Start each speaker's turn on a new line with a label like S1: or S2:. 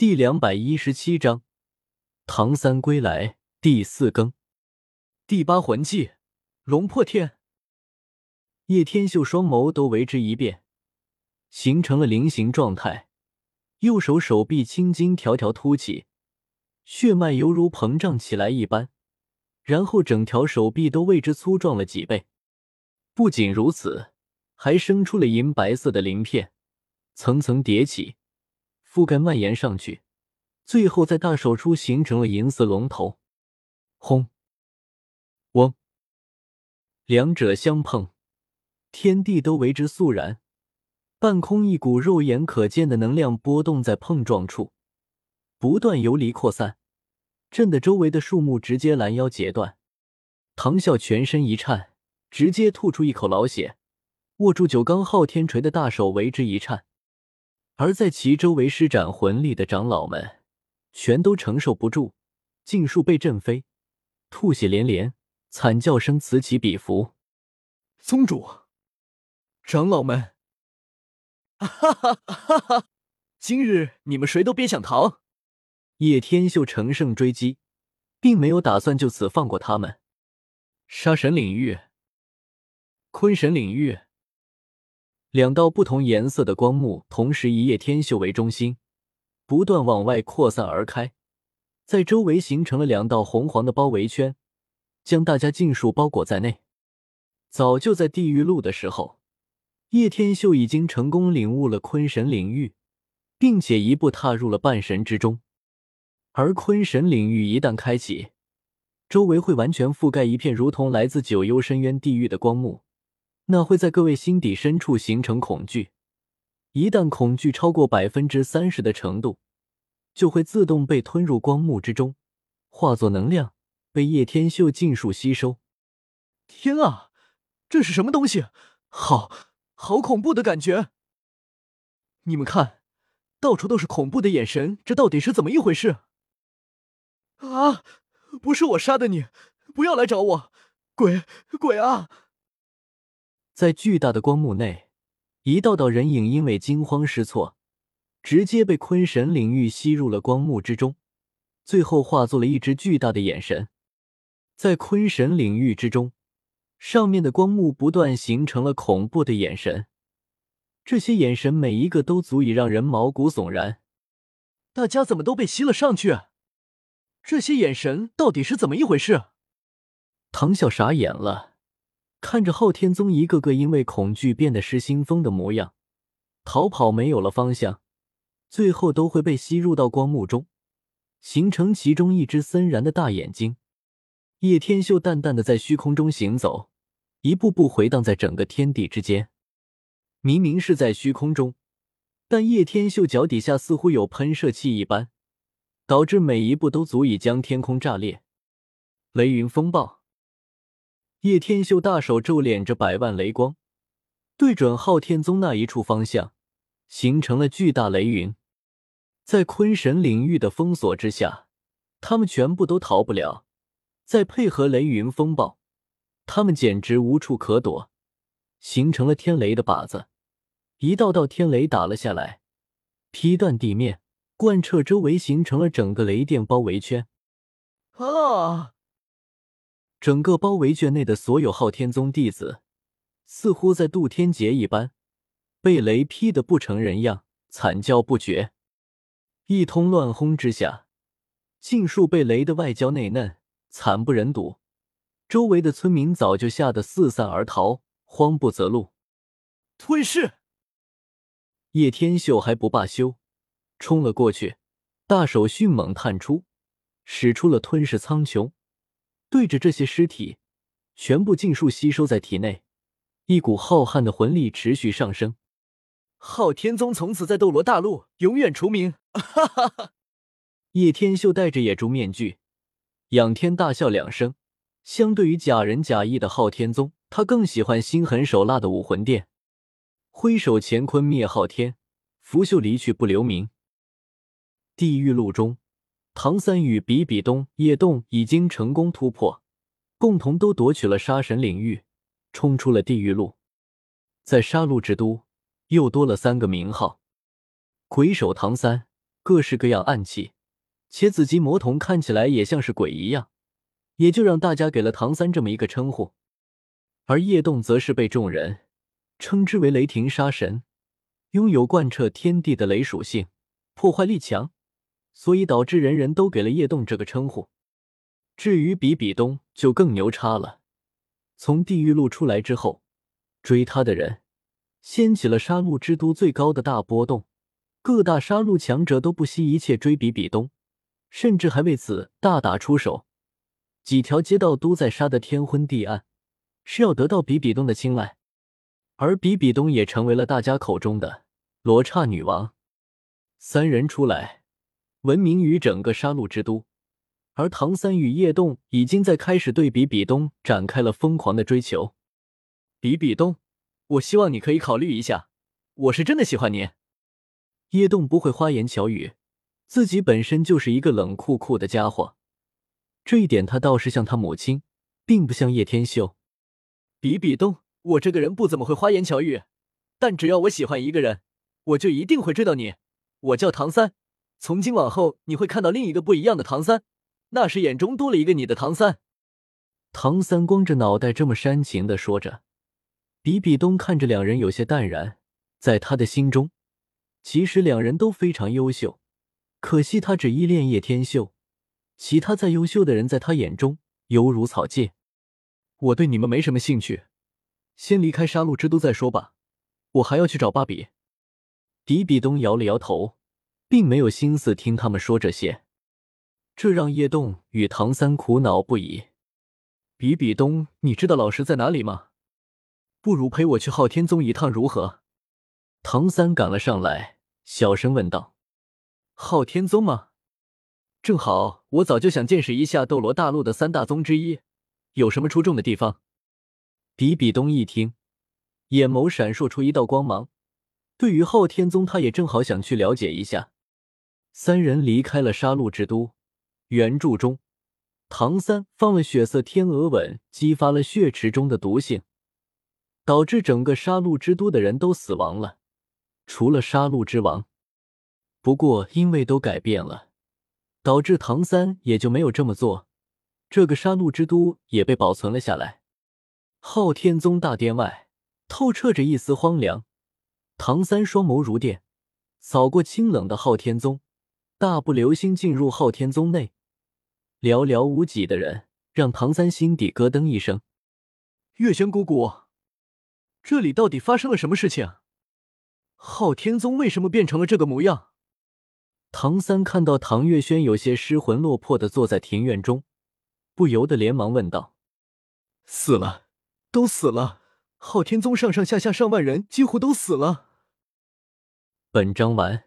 S1: 第两百一十七章唐三归来第四更第八魂技龙破天。叶天秀双眸都为之一变，形成了菱形状态，右手手臂青筋条条凸起，血脉犹如膨胀起来一般，然后整条手臂都为之粗壮了几倍。不仅如此，还生出了银白色的鳞片，层层叠起。覆盖蔓延上去，最后在大手处形成了银色龙头。轰！嗡！两者相碰，天地都为之肃然。半空一股肉眼可见的能量波动在碰撞处不断游离扩散，震得周围的树木直接拦腰截断。唐啸全身一颤，直接吐出一口老血，握住九罡昊天锤的大手为之一颤。而在其周围施展魂力的长老们，全都承受不住，尽数被震飞，吐血连连，惨叫声此起彼伏。
S2: 宗主，长老们，哈哈哈哈！今日你们谁都别想逃！
S1: 叶天秀乘胜追击，并没有打算就此放过他们。杀神领域，坤神领域。两道不同颜色的光幕同时以叶天秀为中心，不断往外扩散而开，在周围形成了两道红黄的包围圈，将大家尽数包裹在内。早就在地狱路的时候，叶天秀已经成功领悟了坤神领域，并且一步踏入了半神之中。而坤神领域一旦开启，周围会完全覆盖一片如同来自九幽深渊地狱的光幕。那会在各位心底深处形成恐惧，一旦恐惧超过百分之三十的程度，就会自动被吞入光幕之中，化作能量被叶天秀尽数吸收。
S2: 天啊，这是什么东西？好好恐怖的感觉！你们看，到处都是恐怖的眼神，这到底是怎么一回事？啊！不是我杀的你，不要来找我！鬼鬼啊！
S1: 在巨大的光幕内，一道道人影因为惊慌失措，直接被坤神领域吸入了光幕之中，最后化作了一只巨大的眼神。在坤神领域之中，上面的光幕不断形成了恐怖的眼神，这些眼神每一个都足以让人毛骨悚然。
S2: 大家怎么都被吸了上去？这些眼神到底是怎么一回事？
S1: 唐笑傻眼了。看着昊天宗一个个因为恐惧变得失心疯的模样，逃跑没有了方向，最后都会被吸入到光幕中，形成其中一只森然的大眼睛。叶天秀淡淡的在虚空中行走，一步步回荡在整个天地之间。明明是在虚空中，但叶天秀脚底下似乎有喷射器一般，导致每一步都足以将天空炸裂。雷云风暴。叶天秀大手皱敛着百万雷光，对准昊天宗那一处方向，形成了巨大雷云。在坤神领域的封锁之下，他们全部都逃不了。再配合雷云风暴，他们简直无处可躲，形成了天雷的靶子。一道道天雷打了下来，劈断地面，贯彻周围，形成了整个雷电包围圈。
S2: 啊！
S1: 整个包围圈内的所有昊天宗弟子，似乎在渡天劫一般，被雷劈得不成人样，惨叫不绝。一通乱轰之下，尽数被雷的外焦内嫩，惨不忍睹。周围的村民早就吓得四散而逃，慌不择路。
S2: 吞噬！
S1: 叶天秀还不罢休，冲了过去，大手迅猛探出，使出了吞噬苍穹。对着这些尸体，全部尽数吸收在体内，一股浩瀚的魂力持续上升。
S2: 昊天宗从此在斗罗大陆永远除名！哈哈哈！
S1: 叶天秀戴着野猪面具，仰天大笑两声。相对于假仁假义的昊天宗，他更喜欢心狠手辣的武魂殿。挥手乾坤灭昊天，拂袖离去不留名。地狱路中。唐三与比比东、叶动已经成功突破，共同都夺取了杀神领域，冲出了地狱路，在杀戮之都又多了三个名号：鬼手唐三、各式各样暗器，且紫极魔瞳看起来也像是鬼一样，也就让大家给了唐三这么一个称呼。而叶动则是被众人称之为雷霆杀神，拥有贯彻天地的雷属性，破坏力强，所以导致人人都给了叶动这个称呼。至于比比东就更牛叉了，从地狱路出来之后，追他的人掀起了杀戮之都最高的大波动，各大杀戮强者都不惜一切追比比东，甚至还为此大打出手，几条街道都在杀得天昏地暗，是要得到比比东的青睐，而比比东也成为了大家口中的罗刹女王。三人出来，闻名于整个杀戮之都。而唐三与叶动已经在开始对比比东展开了疯狂的追求。
S2: 比比东，我希望你可以考虑一下，我是真的喜欢你。
S1: 叶动不会花言巧语，自己本身就是一个冷酷酷的家伙，这一点他倒是像他母亲，并不像叶天秀。
S2: 比比东，我这个人不怎么会花言巧语，但只要我喜欢一个人，我就一定会追到你。我叫唐三，从今往后你会看到另一个不一样的唐三。那是眼中多了一个你的唐三，
S1: 唐三光着脑袋这么煽情的说着。比比东看着两人有些淡然，在他的心中，其实两人都非常优秀，可惜他只依恋叶天秀，其他再优秀的人在他眼中犹如草芥。
S2: 我对你们没什么兴趣，先离开杀戮之都再说吧，我还要去找芭比。
S1: 比比东摇了摇头，并没有心思听他们说这些。这让叶动与唐三苦恼不已。
S2: 比比东，你知道老师在哪里吗？不如陪我去昊天宗一趟如何？
S1: 唐三赶了上来，小声问道：“
S2: 昊天宗吗？正好，我早就想见识一下斗罗大陆的三大宗之一，有什么出众的地方？”
S1: 比比东一听，眼眸闪烁出一道光芒。对于昊天宗，他也正好想去了解一下。三人离开了杀戮之都。原著中，唐三放了血色天鹅吻，激发了血池中的毒性，导致整个杀戮之都的人都死亡了，除了杀戮之王。不过因为都改变了，导致唐三也就没有这么做。这个杀戮之都也被保存了下来。昊天宗大殿外，透彻着一丝荒凉。唐三双眸如电，扫过清冷的昊天宗，大步流星进入昊天宗内。寥寥无几的人，让唐三心底咯噔一声。
S2: 月轩姑姑，这里到底发生了什么事情？昊天宗为什么变成了这个模样？
S1: 唐三看到唐月轩有些失魂落魄的坐在庭院中，不由得连忙问道：“
S2: 死了，都死了！昊天宗上上下下上万人，几乎都死了。”
S1: 本章完。